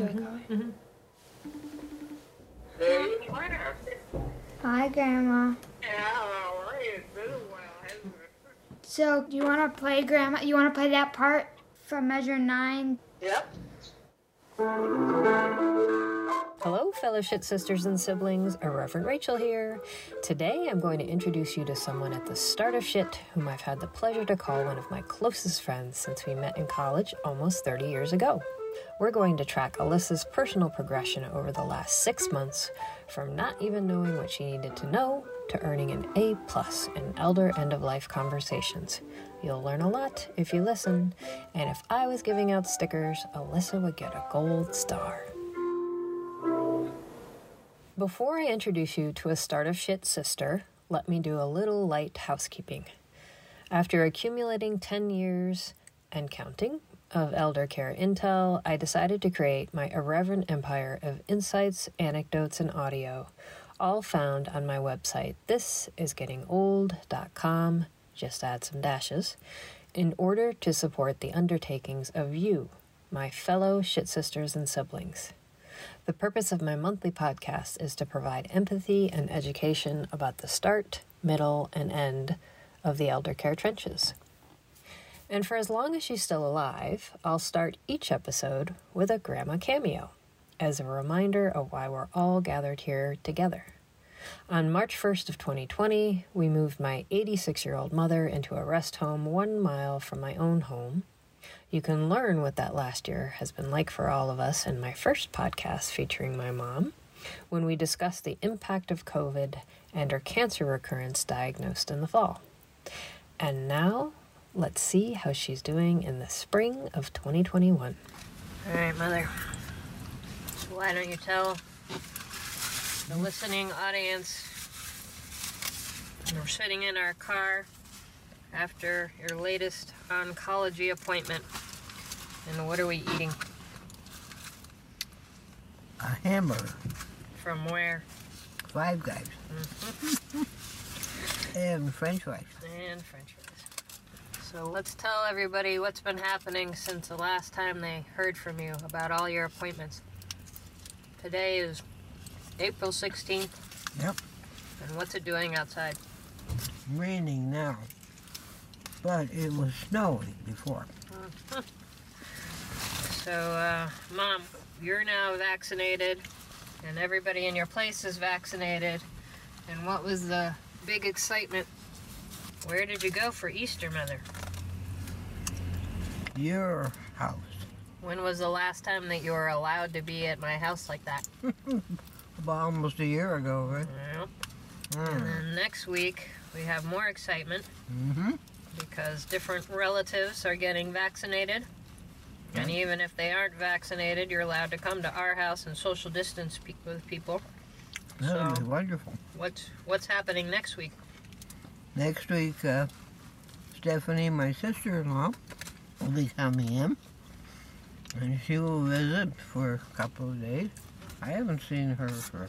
Joy calling. Mm-hmm. Mm-hmm. Hey, Claire. Hi, Grandma. Yeah, how are you? It's been a while, hasn't it? So, do you want to play, Grandma? You want to play that part from measure nine? Yep. Hello, fellowship sisters and siblings. Reverend Rachel here. Today I'm going to introduce you to someone at the start of shit whom I've had the pleasure to call one of my closest friends since we met in college almost 30 years ago. We're going to track Alyssa's personal progression over the last six months from not even knowing what she needed to know to earning an A plus in elder end of life conversations. You'll learn a lot if you listen, and if I was giving out stickers, Alyssa would get a gold star. Before I introduce you to a start of shit sister, let me do a little light housekeeping. After accumulating 10 years and counting of elder care intel, I decided to create my irreverent empire of insights, anecdotes, and audio, all found on my website, thisisgettingold.com, just add some dashes, in order to support the undertakings of you, my fellow shit sisters and siblings. The purpose of my monthly podcast is to provide empathy and education about the start, middle, and end of the elder care trenches. And for as long as she's still alive, I'll start each episode with a grandma cameo as a reminder of why we're all gathered here together. On March 1st of 2020, we moved my 86 year old mother into a rest home one mile from my own home. You can learn what that last year has been like for all of us in my first podcast featuring my mom, when we discuss the impact of COVID and her cancer recurrence diagnosed in the fall. And now, let's see how she's doing in the spring of 2021. All right, Mother. So why don't you tell the listening audience we're sitting in our car after your latest oncology appointment. And what are we eating? A hamburger. From where? Five guys. Mm-hmm. and french fries. And french fries. So let's tell everybody what's been happening since the last time they heard from you about all your appointments. Today is April 16th, Yep. and what's it doing outside? Raining now. But it was snowing before. So, uh, Mom, you're now vaccinated, and everybody in your place is vaccinated. And what was the big excitement? Where did you go for Easter, Mother? Your house. When was the last time that you were allowed to be at my house like that? About almost a year ago, right? Well, Mm. and then next week, we have more excitement Mm-hmm. because different relatives are getting vaccinated. And even if they aren't vaccinated, you're allowed to come to our house and social distance pe- with people. That So- wonderful. What's what's happening next week? Next week, uh, Stephanie, my sister-in-law, will be coming in. And she will visit for a couple of days. I haven't seen her for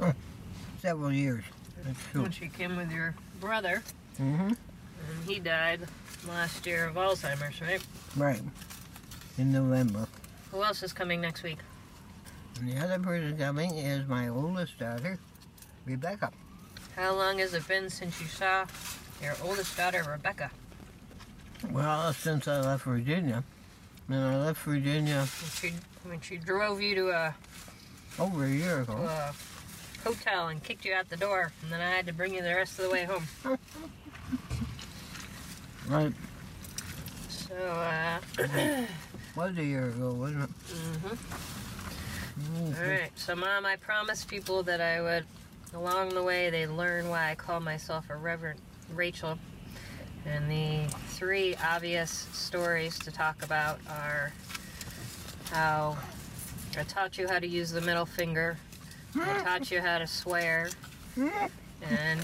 oh, several years. When she came with your brother, Mm-hmm. and he died last year of Alzheimer's, right? Right. In November. Who else is coming next week? And the other person coming is my oldest daughter, Rebecca. How long has it been since you saw your oldest daughter, Rebecca? Well, since I left Virginia. And I left Virginia When she when she drove you to a, over a year ago. a hotel and kicked you out the door, and then I had to bring you the rest of the way home. Right. So, uh, Was a year ago, wasn't it? Mm-hmm. Mm-hmm. all right. So, Mom, I promised people that I would, along the way, they'd learn why I call myself a Reverend Rachel. And the three obvious stories to talk about are how I taught you how to use the middle finger, I taught you how to swear, and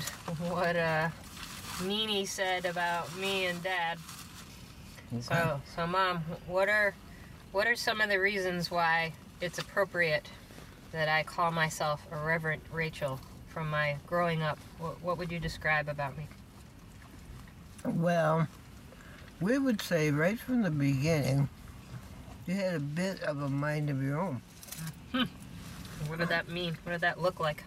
what uh, Nene said about me and Dad. So, so mom, what are what are some of the reasons why it's appropriate that I call myself a Reverend Rachel from my growing up? What, what would you describe about me? Well, we would say right from the beginning, you had a bit of a mind of your own. Hmm. What did that mean? What did that look like?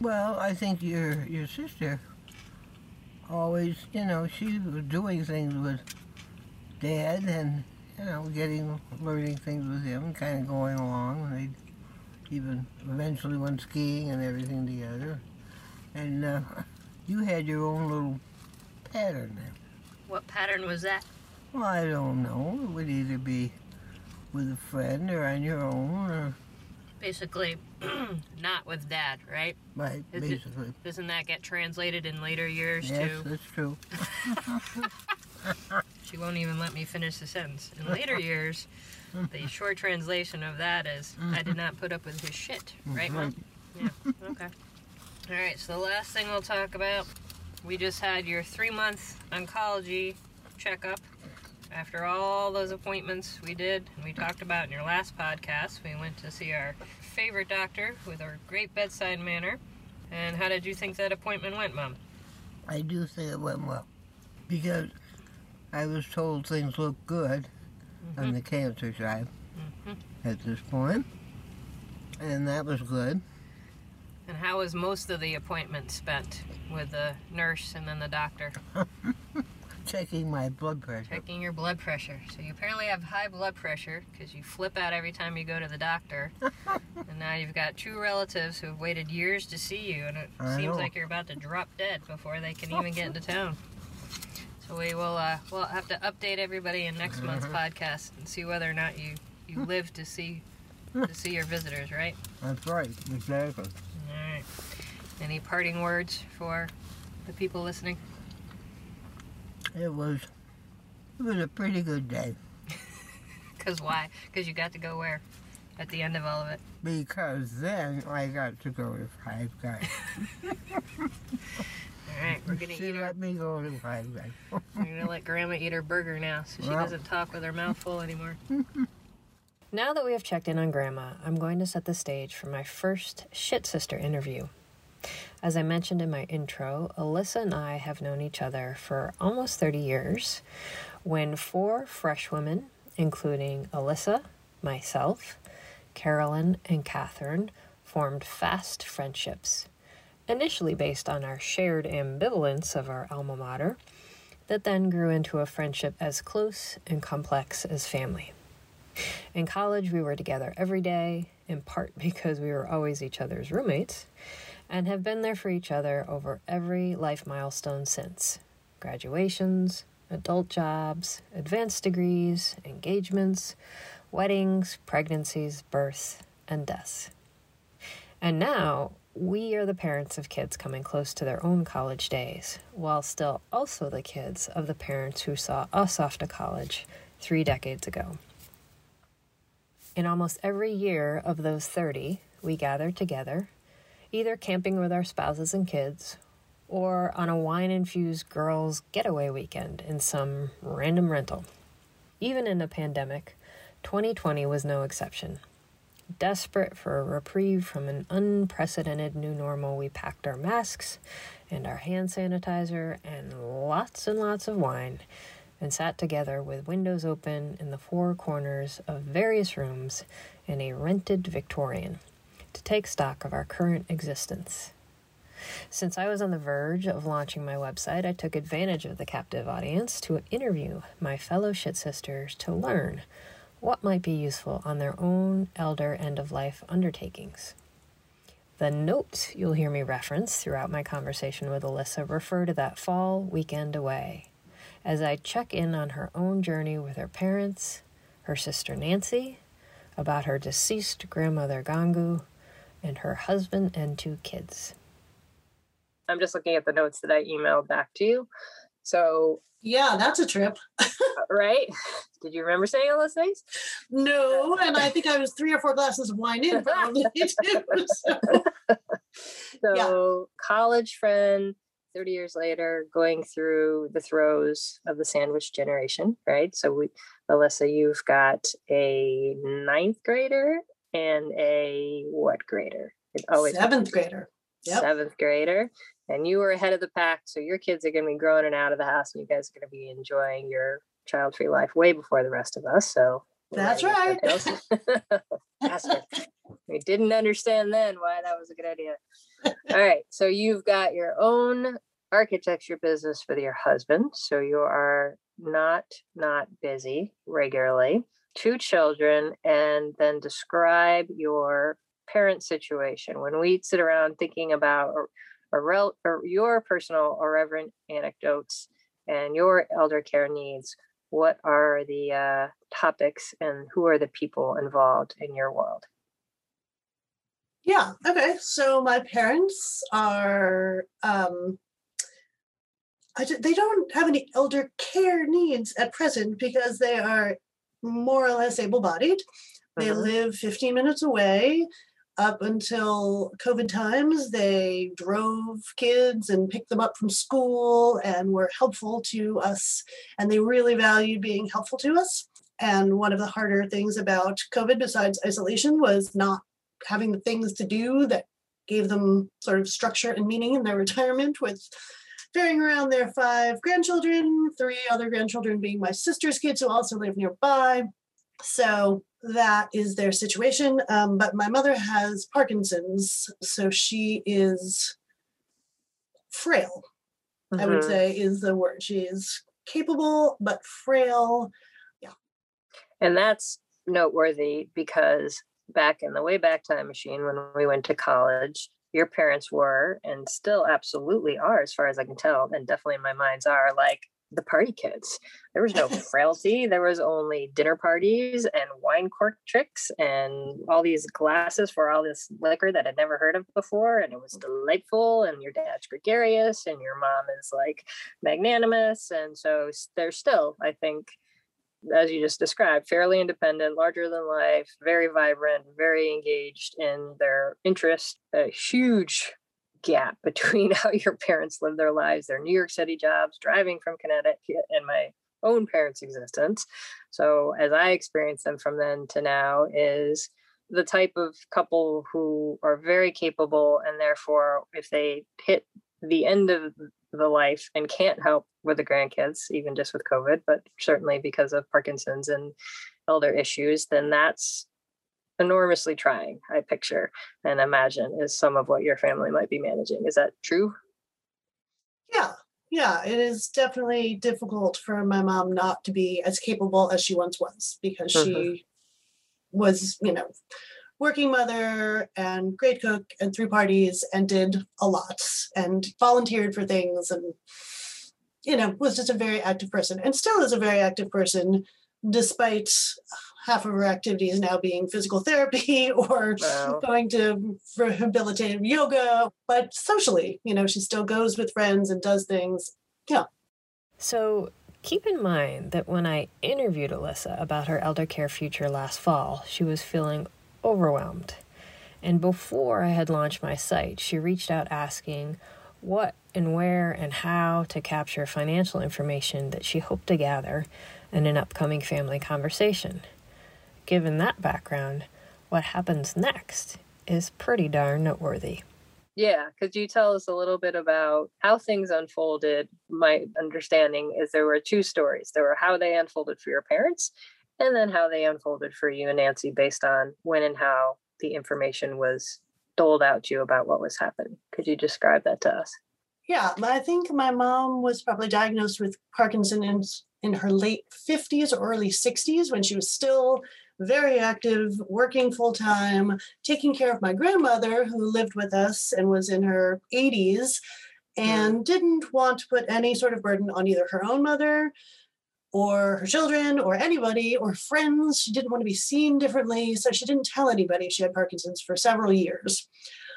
Well, I think your your sister always, you know, she was doing things with Dad, and you know, getting learning things with him, kind of going along. They even eventually went skiing and everything together. And uh, you had your own little pattern there. What pattern was that? Well, I don't know. It would either be with a friend or on your own, or Basically, not with dad, right? right, Is it- basically. Doesn't that get translated in later years Yes, too? that's true. She won't even let me finish the sentence. In later years, the short translation of that is I did not put up with his shit, right, Mom? Mm-hmm. Yeah. Okay. All right. So the last thing we'll talk about, we just had your three-month oncology checkup. After all those appointments we did, and we talked about in your last podcast, we went to see our favorite doctor with our great bedside manner. And how did you think that appointment went, Mom? I do think it went well because I was told things look good on the cancer side Mhm. at this point, and that was good. And how was most of the appointment spent with the nurse and then the doctor? Checking my blood pressure. Checking your blood pressure. So you apparently have high blood pressure because you flip out every time you go to the doctor. and now you've got two relatives who have waited years to see you, and it I seems know. like you're about to drop dead before they can even get into town. So we will uh, we'll have to update everybody in next month's Mm-hmm. podcast and see whether or not you you live to see to see your visitors, right? That's right, exactly. All right. Any parting words for the people listening? It was it was a pretty good day Because why? Because you got to go where? At the end of all of it. because then I got to go to Five Guys. All right, we're gonna she eat our. let me go to Five Guys. We're gonna let Grandma eat her burger now, so she Well. doesn't talk with her mouth full anymore. now that we have checked in on Grandma, I'm going to set the stage for my first shit sister interview. As I mentioned in my intro, Alyssa and I have known each other for almost 30 years. When four fresh women, including Alyssa, myself, Carolyn, and Catherine, formed fast friendships initially based on our shared ambivalence of our alma mater, that then grew into a friendship as close and complex as family. In college, we were together every day, in part because we were always each other's roommates, and have been there for each other over every life milestone since graduations, adult jobs, advanced degrees, engagements, weddings, pregnancies, births, and deaths. And now we are the parents of kids coming close to their own college days, while still also the kids of the parents who saw us off to college three decades ago. In almost every year of those 30, we gather together, either camping with our spouses and kids, or on a wine infused girls' getaway weekend in some random rental. Even in a pandemic, 2020 was no exception. Desperate for a reprieve from an unprecedented new normal, we packed our masks and our hand sanitizer and lots and lots of wine and sat together with windows open in the four corners of various rooms in a rented Victorian to take stock of our current existence. Since I was on the verge of launching my website, I took advantage of the captive audience to interview my fellow shit sisters to learn what might be useful on their own elder end of life undertakings. The notes you'll hear me reference throughout my conversation with Alyssa refer to that fall weekend away, as I check in on her own journey with her parents, her sister Nancy, about her deceased grandmother Gangu, and her husband and two kids. I'm just looking at the notes that I emailed back to you. So, Yeah, that's a trip. Uh, right? Did you remember saying all those things? No, and I think I was three or four glasses of wine in probably too. So, So, college friend, 30 years later, going through the throes of the sandwich generation, right? So, we, Alyssa, you've got a ninth grader and a what grader? Always oh, seventh grader. Yep. seventh grader, and you were ahead of the pack. So, your kids are going to be growing and out of the house, and you guys are going to be enjoying your child free life way before the rest of us. So, That's right. We didn't understand then why that was a good idea. All right. So you've got your own architecture business with your husband. So you are not not busy regularly. Two children, and then describe your parent situation. When we sit around thinking about or, or, rel, or your personal or reverent anecdotes and your elder care needs, what are the uh, topics and who are the people involved in your world? Yeah. Okay. So my parents are. Um, I they don't have any elder care needs at present because they are more or less able-bodied. They Mhm. live 15 minutes away. Up until COVID times, they drove kids and picked them up from school and were helpful to us. And they really valued being helpful to us. And one of the harder things about COVID, besides isolation, was not having the things to do that gave them sort of structure and meaning in their retirement with ferrying around their five grandchildren, three other grandchildren being my sister's kids who also live nearby. So that is their situation. Um, but my mother has Parkinson's, so she is frail, I would Mhm. say is the word. She is capable but frail. Yeah. And that's noteworthy because back in the way back time machine when we went to college, your parents were and still absolutely are, as far as I can tell, and definitely in my mind's are like the party kids. There was no frailty. There was only dinner parties and wine cork tricks and all these glasses for all this liquor that I'd never heard of before. And it was delightful. And your dad's gregarious and your mom is like magnanimous. And so they're still, I think, as you just described, fairly independent, larger than life, very vibrant, very engaged in their interest. A huge gap between how your parents live their lives, their New York City jobs, driving from Connecticut, and my own parents' existence. So, as I experience them from then to now, is the type of couple who are very capable, and therefore, if they hit the end of the life and can't help with the grandkids, even just with COVID, but certainly because of Parkinson's and elder issues, then that's enormously trying, I picture and imagine is some of what your family might be managing. Is that true? Yeah, yeah, it is definitely difficult for my mom not to be as capable as she once was because mm-hmm. she was, you know, working mother and great cook and threw parties and did a lot and volunteered for things and you know was just a very active person and still is a very active person despite half of her activities now being physical therapy or Wow. going to rehabilitative yoga but socially you know she still goes with friends and does things Yeah. So keep in mind that when I interviewed Alyssa about her elder care future last fall, she was feeling overwhelmed. And before I had launched my site, she reached out asking what and where and how to capture financial information that she hoped to gather in an upcoming family conversation. Given that background, what happens next is pretty darn noteworthy. Yeah, could you tell us a little bit about how things unfolded? My understanding is there were two stories. There were how they unfolded for your parents, and then how they unfolded for you and Nancy based on when and how the information was doled out to you about what was happening. Could you describe that to us? Yeah, I think my mom was probably diagnosed with Parkinson's in, in her late 50s or early 60s when she was still very active, working full time, taking care of my grandmother who lived with us and was in her 80s and didn't want to put any sort of burden on either her own mother or her children or anybody or friends. She didn't want to be seen differently, so she didn't tell anybody she had Parkinson's for several years.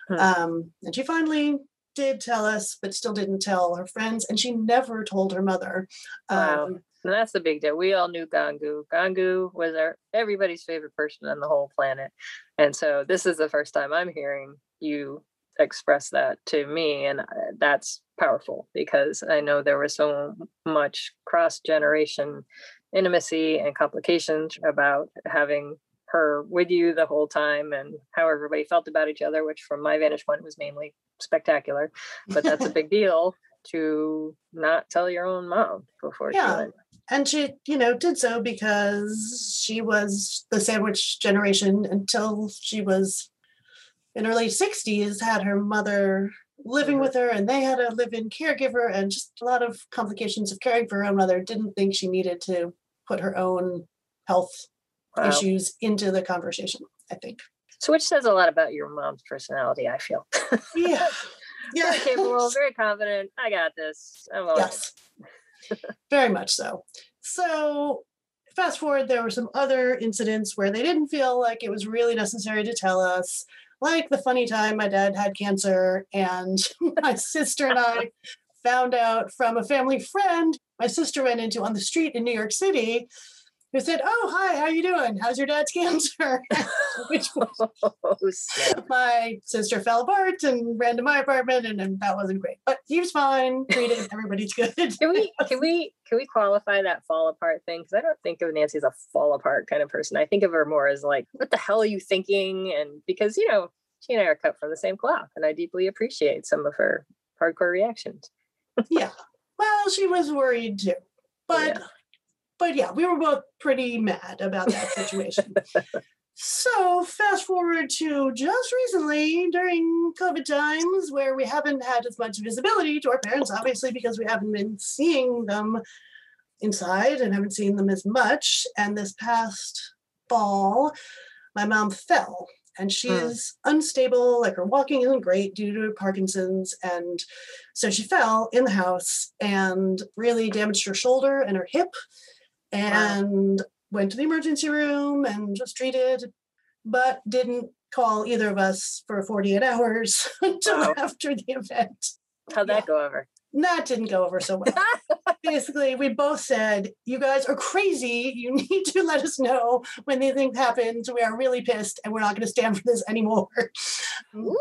Hmm. Um, and she finally did tell us, but still didn't tell her friends, and she never told her mother. Wow. And that's the big deal. We all knew Gangu. Gangu was our everybody's favorite person on the whole planet. And so this is the first time I'm hearing you express that to me. And uh, that's powerful because I know there was so much cross generation intimacy and complications about having her with you the whole time and how everybody felt about each other, which from my vantage point was mainly spectacular. But that's a big deal to not tell your own mom before she Yeah. went. And she, you know, did so because she was the sandwich generation until she was in her late 60s, had her mother living with her, and they had a live in caregiver, and just a lot of complications of caring for her mother. Didn't think she needed to put her own health Wow. issues into the conversation, I think. So, which says a lot about your mom's personality, I feel. Yeah. Yeah. very capable, very confident. I got this. I'm all Yes. Very much so. So, fast forward, there were some other incidents where they didn't feel like it was really necessary to tell us, like the funny time my dad had cancer, and my sister and I found out from a family friend my sister ran into on the street in New York City. Who said, "Oh, hi, how you doing? How's your dad's cancer?" Which was Oh, my sister fell apart and ran to my apartment, and, and that wasn't great. But he was fine, treated, everybody's good. Can we can we can we qualify that fall apart thing? Because I don't think of Nancy as a fall apart kind of person. I think of her more as like, what the hell are you thinking? And because you know, she and I are cut from the same cloth, and I deeply appreciate some of her hardcore reactions. yeah. Well, she was worried too. But Yeah. But yeah, we were both pretty mad about that situation. so fast forward to just recently during COVID times where we haven't had as much visibility to our parents, obviously because we haven't been seeing them inside and haven't seen them as much. And this past fall, my mom fell and she Hmm. is unstable, like her walking isn't great due to Parkinson's. And so she fell in the house and really damaged her shoulder and her hip and went to the emergency room and was treated, but didn't call either of us for 48 hours until Wow. after the event. How'd that go over? That didn't go over so well. Basically, we both said, You guys are crazy. You need to let us know when these things happen. We are really pissed and we're not going to stand for this anymore. Ooh.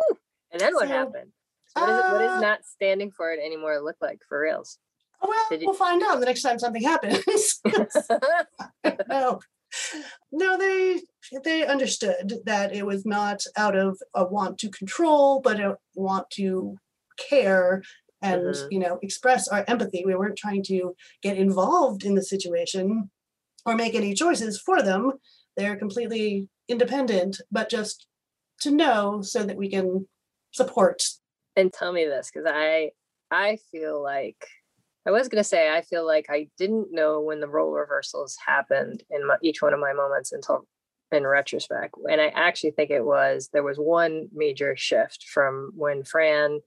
And then what So, happened? So what, is it, what uh, does not standing for it anymore look like for reals? Oh, well, we'll find out the next time something happens. no no they they understood that it was not out of a want to control but a want to care and Mhm. you know express our empathy we weren't trying to get involved in the situation or make any choices for them they're completely independent but just to know so that we can support and tell me this because i i feel like i was going to say i feel like i didn't know when the role reversals happened in my, each one of my moments until in retrospect and i actually think it was there was one major shift from when fran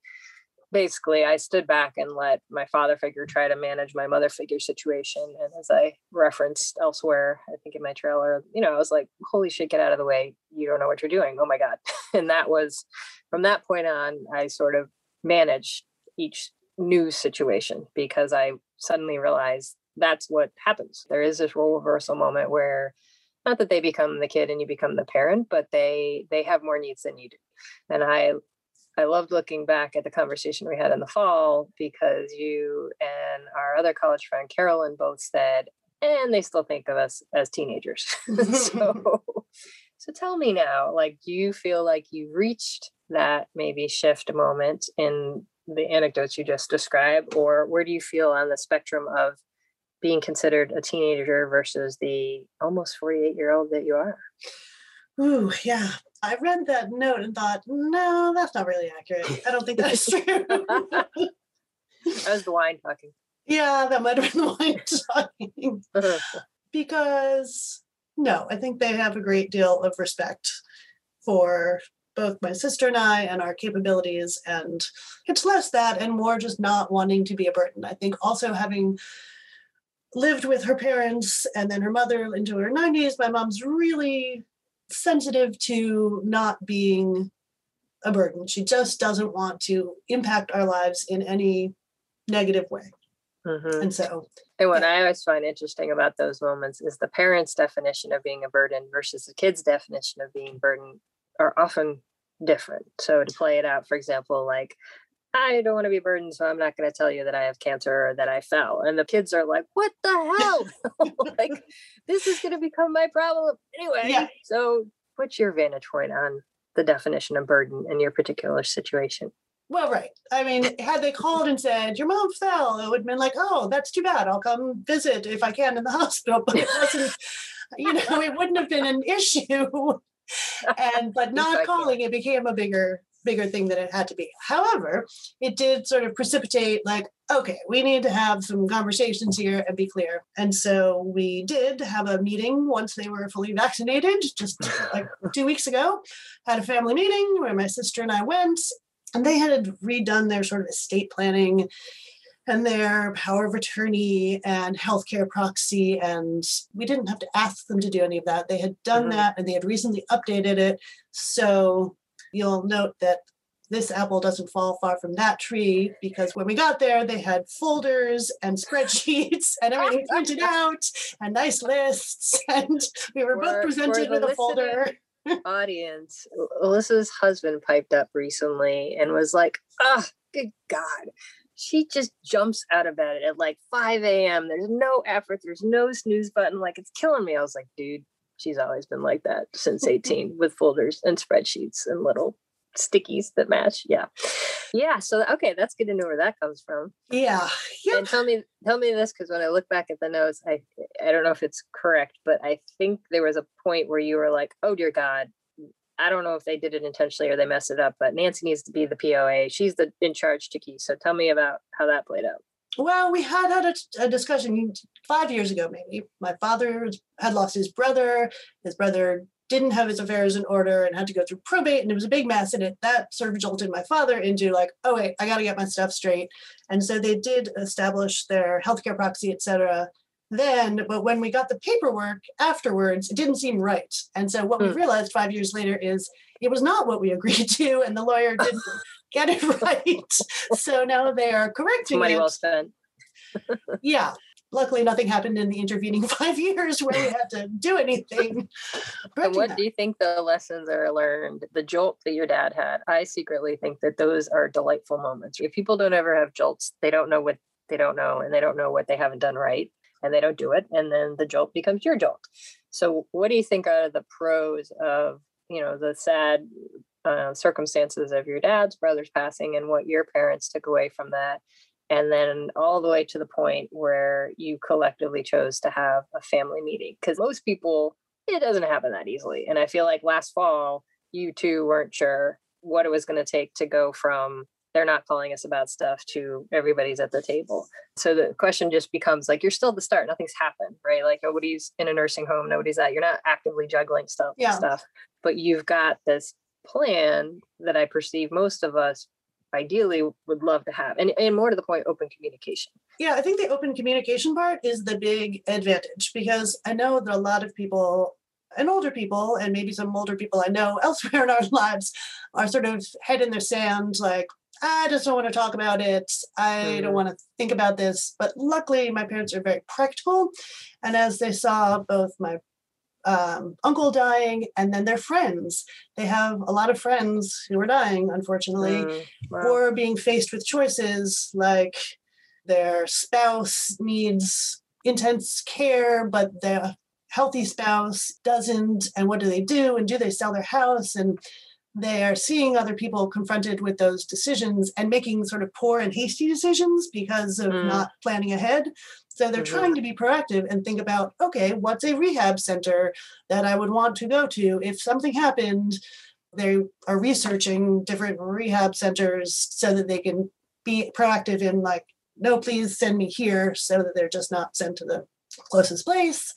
basically i stood back and let my father figure try to manage my mother figure situation and as i referenced elsewhere i think in my trailer you know i was like holy shit get out of the way. You don't know what you're doing. Oh my god. And that was from that point on i sort of managed each new situation because i suddenly realized that's what happens there is this role reversal moment where not that they become the kid and you become the parent but they they have more needs than you do and i I loved looking back at the conversation we had in the fall because you and our other college friend Carolyn both said, and they still think of us as teenagers. so, so tell me now, like, do you feel like you reached that maybe shift moment in the anecdotes you just described, or where do you feel on the spectrum of being considered a teenager versus the almost 48 year old that you are? Ooh, yeah. I read that note and thought, no, that's not really accurate. I don't think that's true. That was the wine talking. yeah, that might have been the wine talking. Because no, I think they have a great deal of respect for both my sister and I and our capabilities. And it's less that and more just not wanting to be a burden. I think also having lived with her parents and then her mother into her 90s, my mom's really sensitive to not being a burden. She just doesn't want to impact our lives in any negative way. Mhm. And so, And what I always find interesting about those moments is the parents' definition of being a burden versus the kid's definition of being burden are often different. So to play it out, for example, like I don't want to be burdened, so I'm not going to tell you that I have cancer or that I fell. And the kids are like, "What the hell? like this is going to become my problem anyway." Yeah. So, what's your vantage point on the definition of burden in your particular situation? Well, right. I mean, had they called and said, Your mom fell, it would have been like, Oh, that's too bad. I'll come visit if I can in the hospital. But it wasn't, you know, it wouldn't have been an issue. And but not calling it became a bigger, bigger thing than it had to be. However, it did sort of precipitate like, okay, we need to have some conversations here and be clear. And so we did have a meeting once they were fully vaccinated, just like two weeks ago. Had a family meeting where my sister and I went, and they had redone their sort of estate planning and their power of attorney and healthcare proxy. And we didn't have to ask them to do any of that. They had done Mhm. that and they had recently updated it. So you'll note that this apple doesn't fall far from that tree because when we got there, they had folders and spreadsheets and everything printed out and nice lists. And we were both presented with a folder. audience, Alyssa's husband piped up recently and was like, "Ah, good God." She just jumps out of bed at like 5 a.m. There's no effort, there's no snooze button. Like, it's killing me. I was like, dude, she's always been like that since 18 with folders and spreadsheets and little stickies that match. Yeah. Yeah. So, okay, that's good to know where that comes from. Yeah. Yep. And tell me, tell me this because when I look back at the notes, I I don't know if it's correct, but I think there was a point where you were like, "Oh dear God, I don't know if they did it intentionally or they messed it up, but Nancy needs to be the POA. She's the in charge to key. So tell me about how that played out." Well, we had had a, a discussion five years ago, maybe. My father had lost his brother. His brother didn't have his affairs in order and had to go through probate, and it was a big mess. And it that sort of jolted my father into like, oh wait, I got to get my stuff straight. And so they did establish their healthcare proxy, et cetera. Then, but when we got the paperwork afterwards, it didn't seem right. And so what we Hmm. realized five years later is it was not what we agreed to, and the lawyer didn't get it right. So now they are correcting Money it well spent. yeah luckily nothing happened in the intervening five years where we had to do anything And what that. do you think the lessons are learned? The jolt that your dad had, I secretly think that those are delightful moments. If people don't ever have jolts, they don't know what they don't know, and they don't know what they haven't done right, and they don't do it, and then the jolt becomes your jolt. So, what do you think are the pros of you know the sad uh, circumstances of your dad's brother's passing, and what your parents took away from that? and then all the way to the point where you collectively chose to have a family meeting because most people it doesn't happen that easily and i feel like last fall you two weren't sure what it was going to take to go from they're not calling us about stuff to everybody's at the table. So the question just becomes like you're still at the start nothing's happened right? Like nobody's in a nursing home nobody's at you're not actively juggling stuff Yeah. stuff. But you've got this plan that i perceive most of us ideally would love to have and, and more to the point open communication. Yeah i think the open communication part is the big advantage because i know that a lot of people and older people and maybe some older people i know elsewhere in our lives are sort of head in their sand like i just don't want to talk about it i don't Mhm. want to think about this but luckily my parents are very practical and as they saw both my um, uncle dying and then their friends they have a lot of friends who are dying unfortunately Mm, wow. or being faced with choices like their spouse needs intense care, but their healthy spouse doesn't. And what do they do? And do they sell their house? And they are seeing other people confronted with those decisions and making sort of poor and hasty decisions because of Mm. not planning ahead. So they're Mhm. trying to be proactive and think about okay, what's a rehab center that I would want to go to if something happened? They are researching different rehab centers so that they can be proactive in like, no, please send me here so that they're just not sent to the closest place.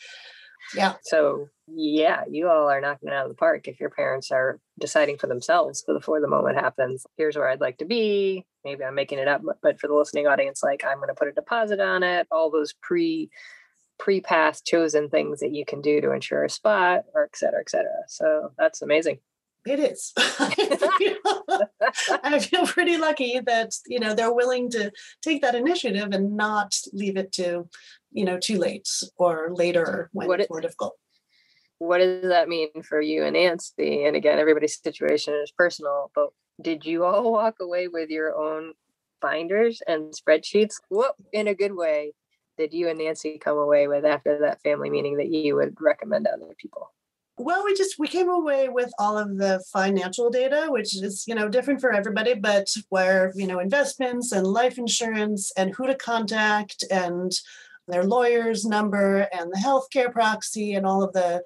Yeah. So yeah, you all are knocking it out of the park if your parents are deciding for themselves before the moment happens. Here's where I'd like to be. Maybe I'm making it up, but- for the listening audience, like I'm going to put a deposit on it. All those pre pre-pass chosen things that you can do to ensure a spot, or et cetera, et cetera. So that's amazing. It is. I feel pretty lucky that you know they're willing to take that initiative and not leave it to you know too late or later when What it's it- more difficult. What does that mean for you and Nancy? And again, everybody's situation is personal, but did you all walk away with your own binders and spreadsheets? What, in a good way, did you and Nancy come away with after that family meeting that you would recommend to other people? Well, we just we came away with all of the financial data, which is you know different for everybody, but where you know investments and life insurance and who to contact and their lawyer's number and the healthcare proxy and all of the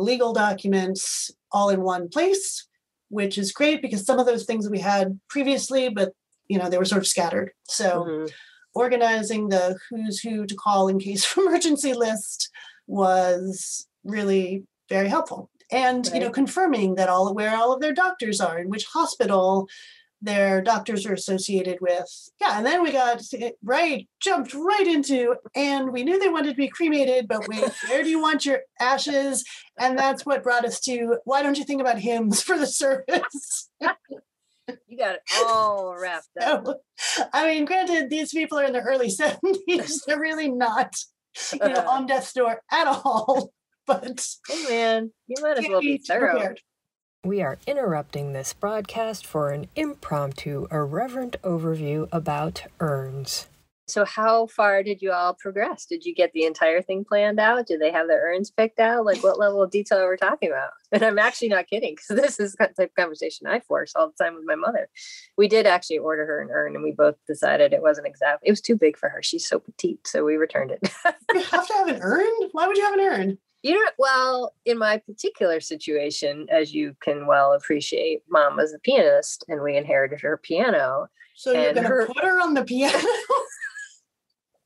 legal documents all in one place, which is great because some of those things we had previously, but you know they were sort of scattered. So Mhm. organizing the who's who to call in case of emergency list was really very helpful and you know confirming that all where all of their doctors are and which hospital their doctors are associated with yeah and then we got right jumped right into and we knew they wanted to be cremated but wait where do you want your ashes and that's what brought us to why don't you think about hymns for the service You got it all wrapped up. so, i mean granted these people are in their early 70s they're really not you know on death's door at all but Hey man, you might as well be thorough. prepared. We are interrupting this broadcast for an impromptu, irreverent overview about urns. So how far did you all progress? Did you get the entire thing planned out? Did they have the urns picked out? Like what level of detail are we talking about? And I'm actually not kidding because this is the type of conversation I force all the time with my mother. We did actually order her an urn and we both decided it wasn't exactly, it was too big for her. She's so petite. So we returned it. You have to have an urn? Why would you have an urn? You know, well, in my particular situation, as you can well appreciate, mom was a pianist and we inherited her piano. So you're gonna her- put her on the piano?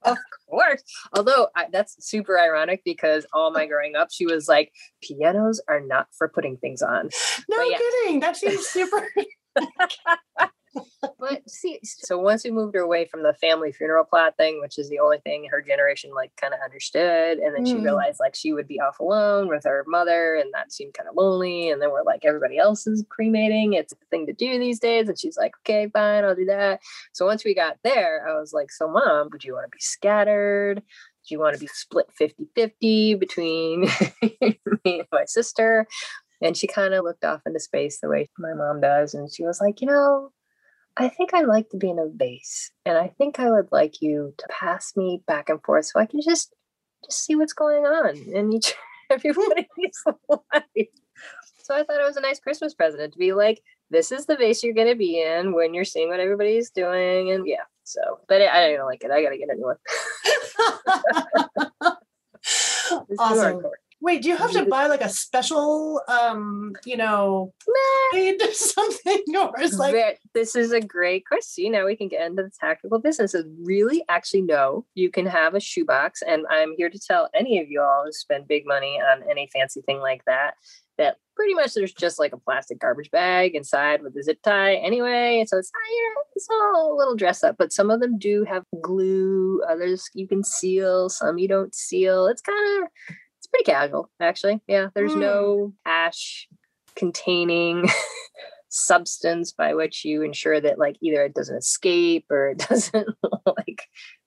Of course. Although I, that's super ironic because all my growing up, she was like, pianos are not for putting things on. no yeah. kidding. That seems super. But see, so once we moved her away from the family funeral plot thing, which is the only thing her generation like kind of understood, and then she Mm. realized like she would be off alone with her mother, and that seemed kind of lonely. And then we're like, everybody else is cremating; it's a thing to do these days. And she's like, okay, fine, I'll do that. So once we got there, I was like, so mom, would you want to be scattered? Do you want to be split 50 50 between me and my sister? And she kind of looked off into space the way my mom does. And she was like, you know, I think I'd like to be in a vase. And I think I would like you to pass me back and forth so I can just just see what's going on in each everybody's life. So I thought it was a nice Christmas present to be like, this is the vase you're gonna be in when you're seeing what everybody's doing. And yeah. So but I don't like it. I gotta get a new one. Awesome. Wait, do you have to buy like a special, um, you know, or something, or is like this is a great question. Now we can get into the tactical business. businesses. Really, actually, no. You can have a shoebox, and I'm here to tell any of you all who spend big money on any fancy thing like that that pretty much there's just like a plastic garbage bag inside with a zip tie anyway. So it's not, you know, it's all a little dress up, but some of them do have glue. Others you can seal. Some you don't seal. It's kind of pretty casual actually. Yeah, there's Mm. no ash containing substance by which you ensure that like either it doesn't escape or it doesn't like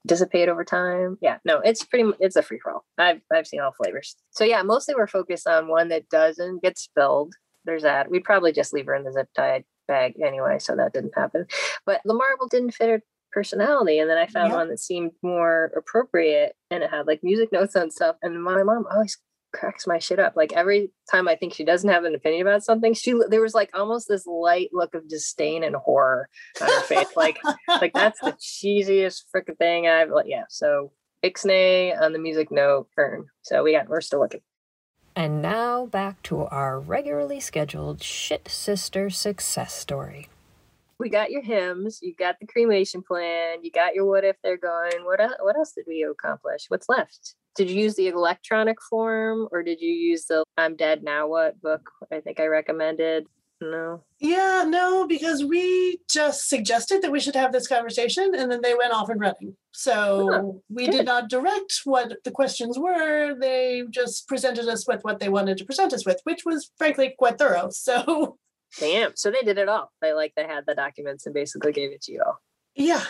dissipate over time. Yeah, no, it's pretty it's a free for all. I've I've seen all flavors. So yeah, mostly we're focused on one that doesn't get spilled. There's that. We'd probably just leave her in the zip tied bag anyway, so that didn't happen. But the marble didn't fit her personality. And then I found Yeah. one that seemed more appropriate and it had like music notes and stuff. And my mom always cracks my shit up. Like every time I think she doesn't have an opinion about something, she there was like almost this light look of disdain and horror on her face. Like like that's the cheesiest freaking thing I've like yeah. So Ixnay on the music note urn. So we got we're still looking. And now back to our regularly scheduled Shit Sister success story. We got your hymns, you got the cremation plan, you got your what if they're going. What el- what else did we accomplish? What's left? Did you use the electronic form or did you use the I'm dead now what book I think I recommended? No. Yeah, no, because we just suggested that we should have this conversation and then they went off and running. So we good. did not direct what the questions were. They just presented us with what they wanted to present us with, which was frankly quite thorough. So Damn. So they did it all. They like they had the documents and basically gave it to you all. yeah,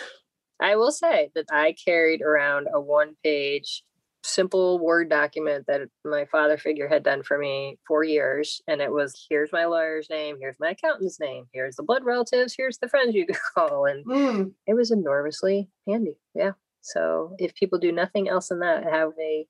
I will say that I carried around a one page simple Word document that my father figure had done for me for years. And it was here's my lawyer's name, here's my accountant's name, here's the blood relatives, here's the friends you could call. And Mm, it was enormously handy. Yeah. So if people do nothing else than that, have a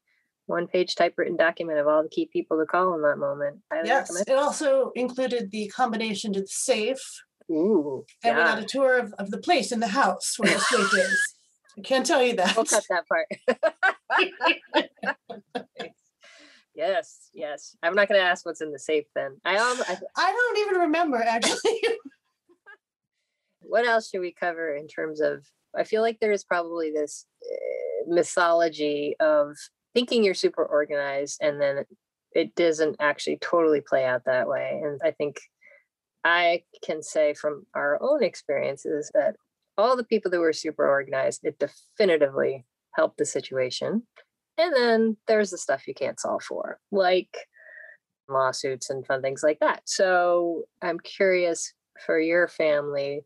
one page typewritten document of all the key people to call in that moment. Yes, recommend. it also included the combination to the safe, Ooh, and we yeah. got a tour of, of the place in the house where the safe is. I can't tell you that. We'll cut that part. yes, yes. I'm not going to ask what's in the safe then. I, um, I I don't even remember actually. what else should we cover in terms of i feel like there is probably this uh, mythology of thinking you're super organized and then it doesn't actually totally play out that way and i think i can say from our own experiences that all the people that were super organized it definitively helped the situation and then there's the stuff you can't solve for like lawsuits and fun things like that. So i'm curious for your family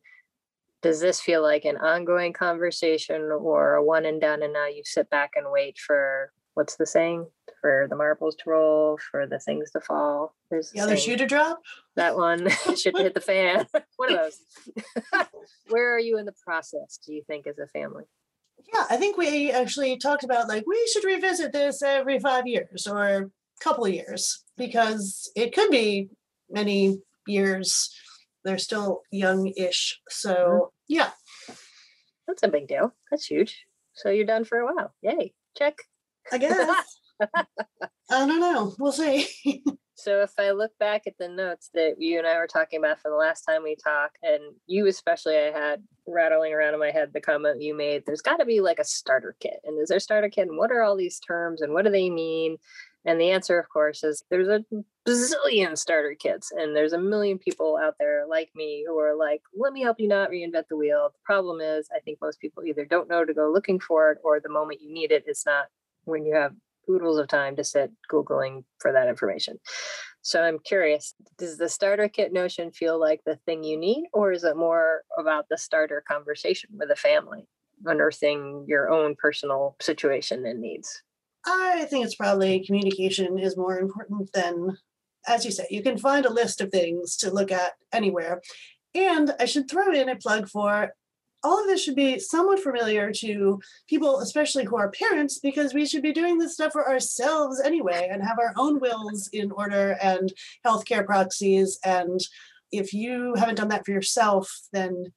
does this feel like an ongoing conversation or a one and done and now you sit back and wait for what's the saying for the marbles to roll for the things to fall there's the other saying, shoe to drop. that one should hit the fan one of those where are you in the process do you think as a family Yeah, I think we actually talked about like we should revisit this every five years or a couple of years because it could be many years. They're still young-ish, mm-hmm. so yeah. that's a big deal that's huge so you're done for a while yay check I guess. I don't know. We'll see. So if I look back at the notes that you and I were talking about from the last time we talked, and you especially, I had rattling around in my head the comment you made. There's got to be like a starter kit, and is there a starter kit? And what are all these terms, and what do they mean? And the answer, of course, is there's a bazillion starter kits, and there's a million people out there like me who are like, "Let me help you not reinvent the wheel." The problem is, I think most people either don't know to go looking for it, or the moment you need it, it's not when you have oodles of time to sit googling for that information. So I'm curious, does the starter kit notion feel like the thing you need, or is it more about the starter conversation with a family, unearthing your own personal situation and needs? I think it's probably communication is more important than, as you say, you can find a list of things to look at anywhere. And I should throw in a plug for all of this should be somewhat familiar to people, especially who are parents, because we should be doing this stuff for ourselves anyway and have our own wills in order and healthcare proxies. And if you haven't done that for yourself, then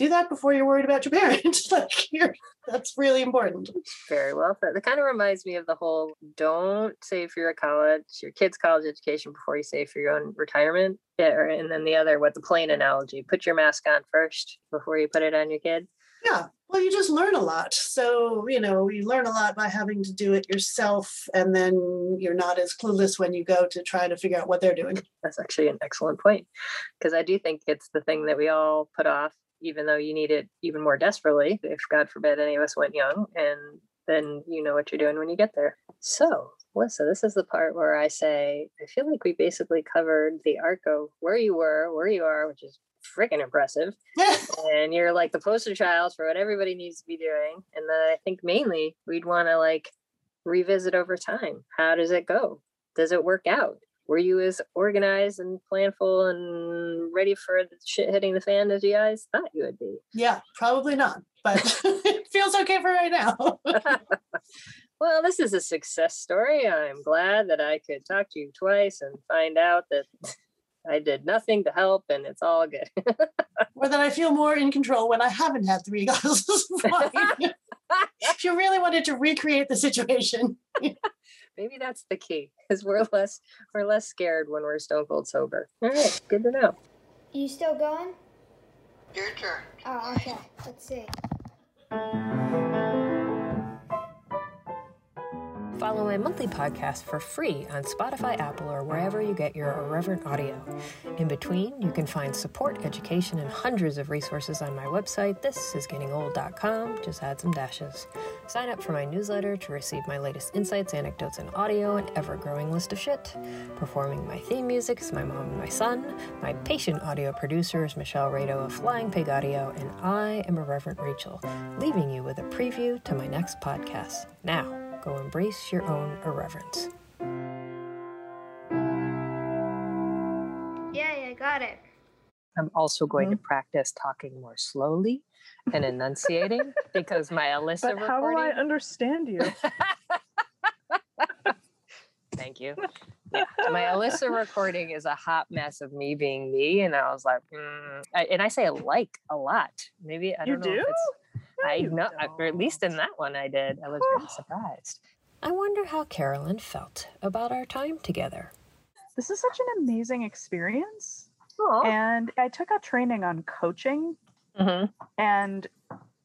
do that before you're worried about your parent. like you're, that's really important. Very well said. That kind of reminds me of the whole don't save for your college, your kid's college education before you save for your own retirement. Yeah, and then the other, what the plane analogy, put your mask on first before you put it on your kid. Yeah, well, you just learn a lot. So, you know, you learn a lot by having to do it yourself, and then you're not as clueless when you go to try to figure out what they're doing. That's actually an excellent point because I do think it's the thing that we all put off, even though you need it even more desperately. If God forbid any of us went young, and then you know what you're doing when you get there. So, Melissa, this is the part where I say, I feel like we basically covered the arc of where you were, where you are, which is freaking impressive. and you're like the poster child for what everybody needs to be doing. And then I think mainly we'd want to like revisit over time. How does it go? Does it work out? Were you as organized and planful and ready for the shit hitting the fan as you guys thought you would be? yeah, probably not, but it feels okay for right now. well, this is a success story. I'm glad that I could talk to you twice and find out that I did nothing to help and it's all good. or that I feel more in control when I haven't had three glasses of wine. if you really wanted to recreate the situation. Maybe that's the key because we're less we're less scared when we're stone cold sober. All right, good to know. You still going? Your turn. Oh, okay. Let's see. Follow my monthly podcast for free on Spotify, Apple, or wherever you get your irreverent audio. In between, you can find support, education, and hundreds of resources on my website, thisisgettingold.com. Just add some dashes. Sign up for my newsletter to receive my latest insights, anecdotes, and audio, an ever growing list of shit. Performing my theme music is my mom and my son. My patient audio producer is Michelle Rado of Flying Pig Audio, and I am Irreverent Rachel, leaving you with a preview to my next podcast. Now, go embrace your own irreverence. Yeah, I got it. I'm also going to practice talking more slowly and enunciating because my Alyssa But how will I recording- understand you? thank you. Yeah. My Alyssa recording is a hot mess of me being me, and I was like, mm. I, and I say like a lot. Maybe I You don't know do? If it's. I you know, or at least in that one, I did. I was really surprised. I wonder how Carolyn felt about our time together. This is such an amazing experience. Oh, And I took a training on coaching hmm and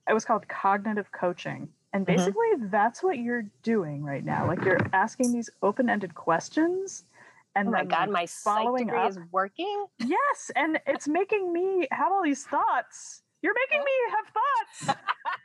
it was called cognitive coaching. And Mhm. basically, that's what you're doing right now. Like you're asking these open-ended questions, and oh my god, like, my psych following degree up. is working. Yes, and it's making me have all these thoughts. You're making me have thoughts.